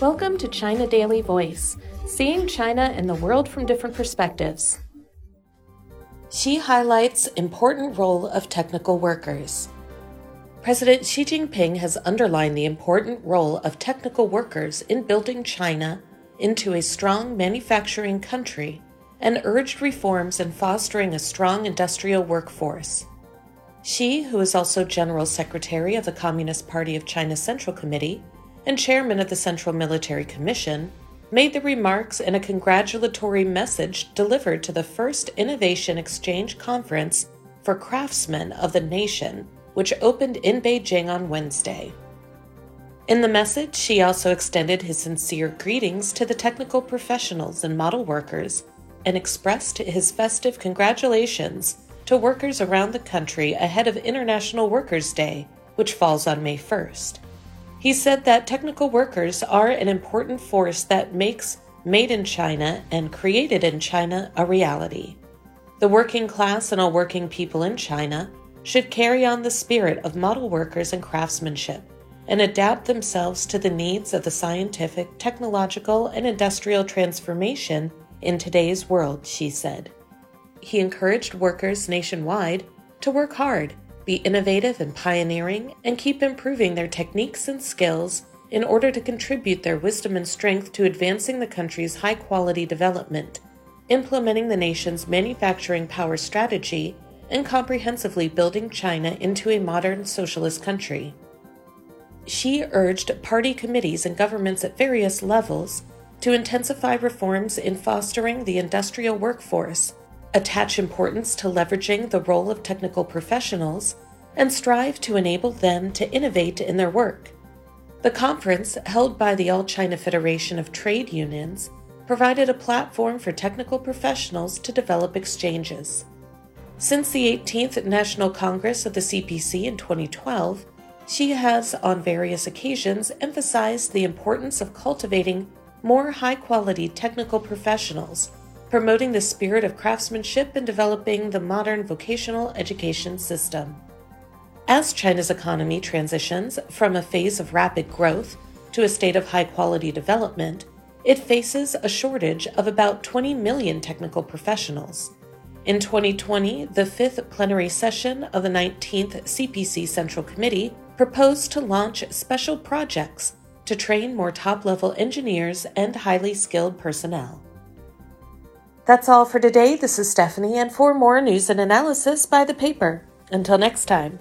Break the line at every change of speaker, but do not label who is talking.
Welcome to China Daily Voice, seeing China and the world from different perspectives. Xi highlights important role of technical workers. President Xi Jinping has underlined the important role of technical workers in building China into a strong manufacturing country and urged reforms in fostering a strong industrial workforce. Xi, who is also General Secretary of the Communist Party of China Central Committee and Chairman of the Central Military Commission, made the remarks in a congratulatory message delivered to the first Innovation Exchange Conference for Craftsmen of the Nation which opened in Beijing on Wednesday. In the message, Xi also extended his sincere greetings to the technical professionals and model workers and expressed his festive congratulations to workers around the country ahead of International Workers' Day, which falls on May 1st. He said that technical workers are an important force that makes Made in China and Created in China a reality. The working class and all working people in China should carry on the spirit of model workers and craftsmanship and adapt themselves to the needs of the scientific, technological, and industrial transformation in today's world, Xi said. He encouraged workers nationwide to work hard, be innovative and pioneering, and keep improving their techniques and skills in order to contribute their wisdom and strength to advancing the country's high quality development, implementing the nation's manufacturing power strategy, and comprehensively building China into a modern socialist country. Xi urged party committees and governments at various levels to intensify reforms in fostering the industrial workforce, attach importance to leveraging the role of technical professionals, and strive to enable them to innovate in their work. The conference, held by the All China Federation of Trade Unions, provided a platform for technical professionals to develop exchanges. Since the 18th National Congress of the CPC in 2012, Xi has, on various occasions, emphasized the importance of cultivating more high quality technical professionals, promoting the spirit of craftsmanship, and developing the modern vocational education system. As China's economy transitions from a phase of rapid growth to a state of high quality development, it faces a shortage of about 20 million technical professionals. In 2020, the fifth plenary session of the 19th CPC Central Committee proposed to launch special projects to train more top level engineers and highly skilled personnel. That's all for today. This is Stephanie, and for more news and analysis, buy the paper. Until next time.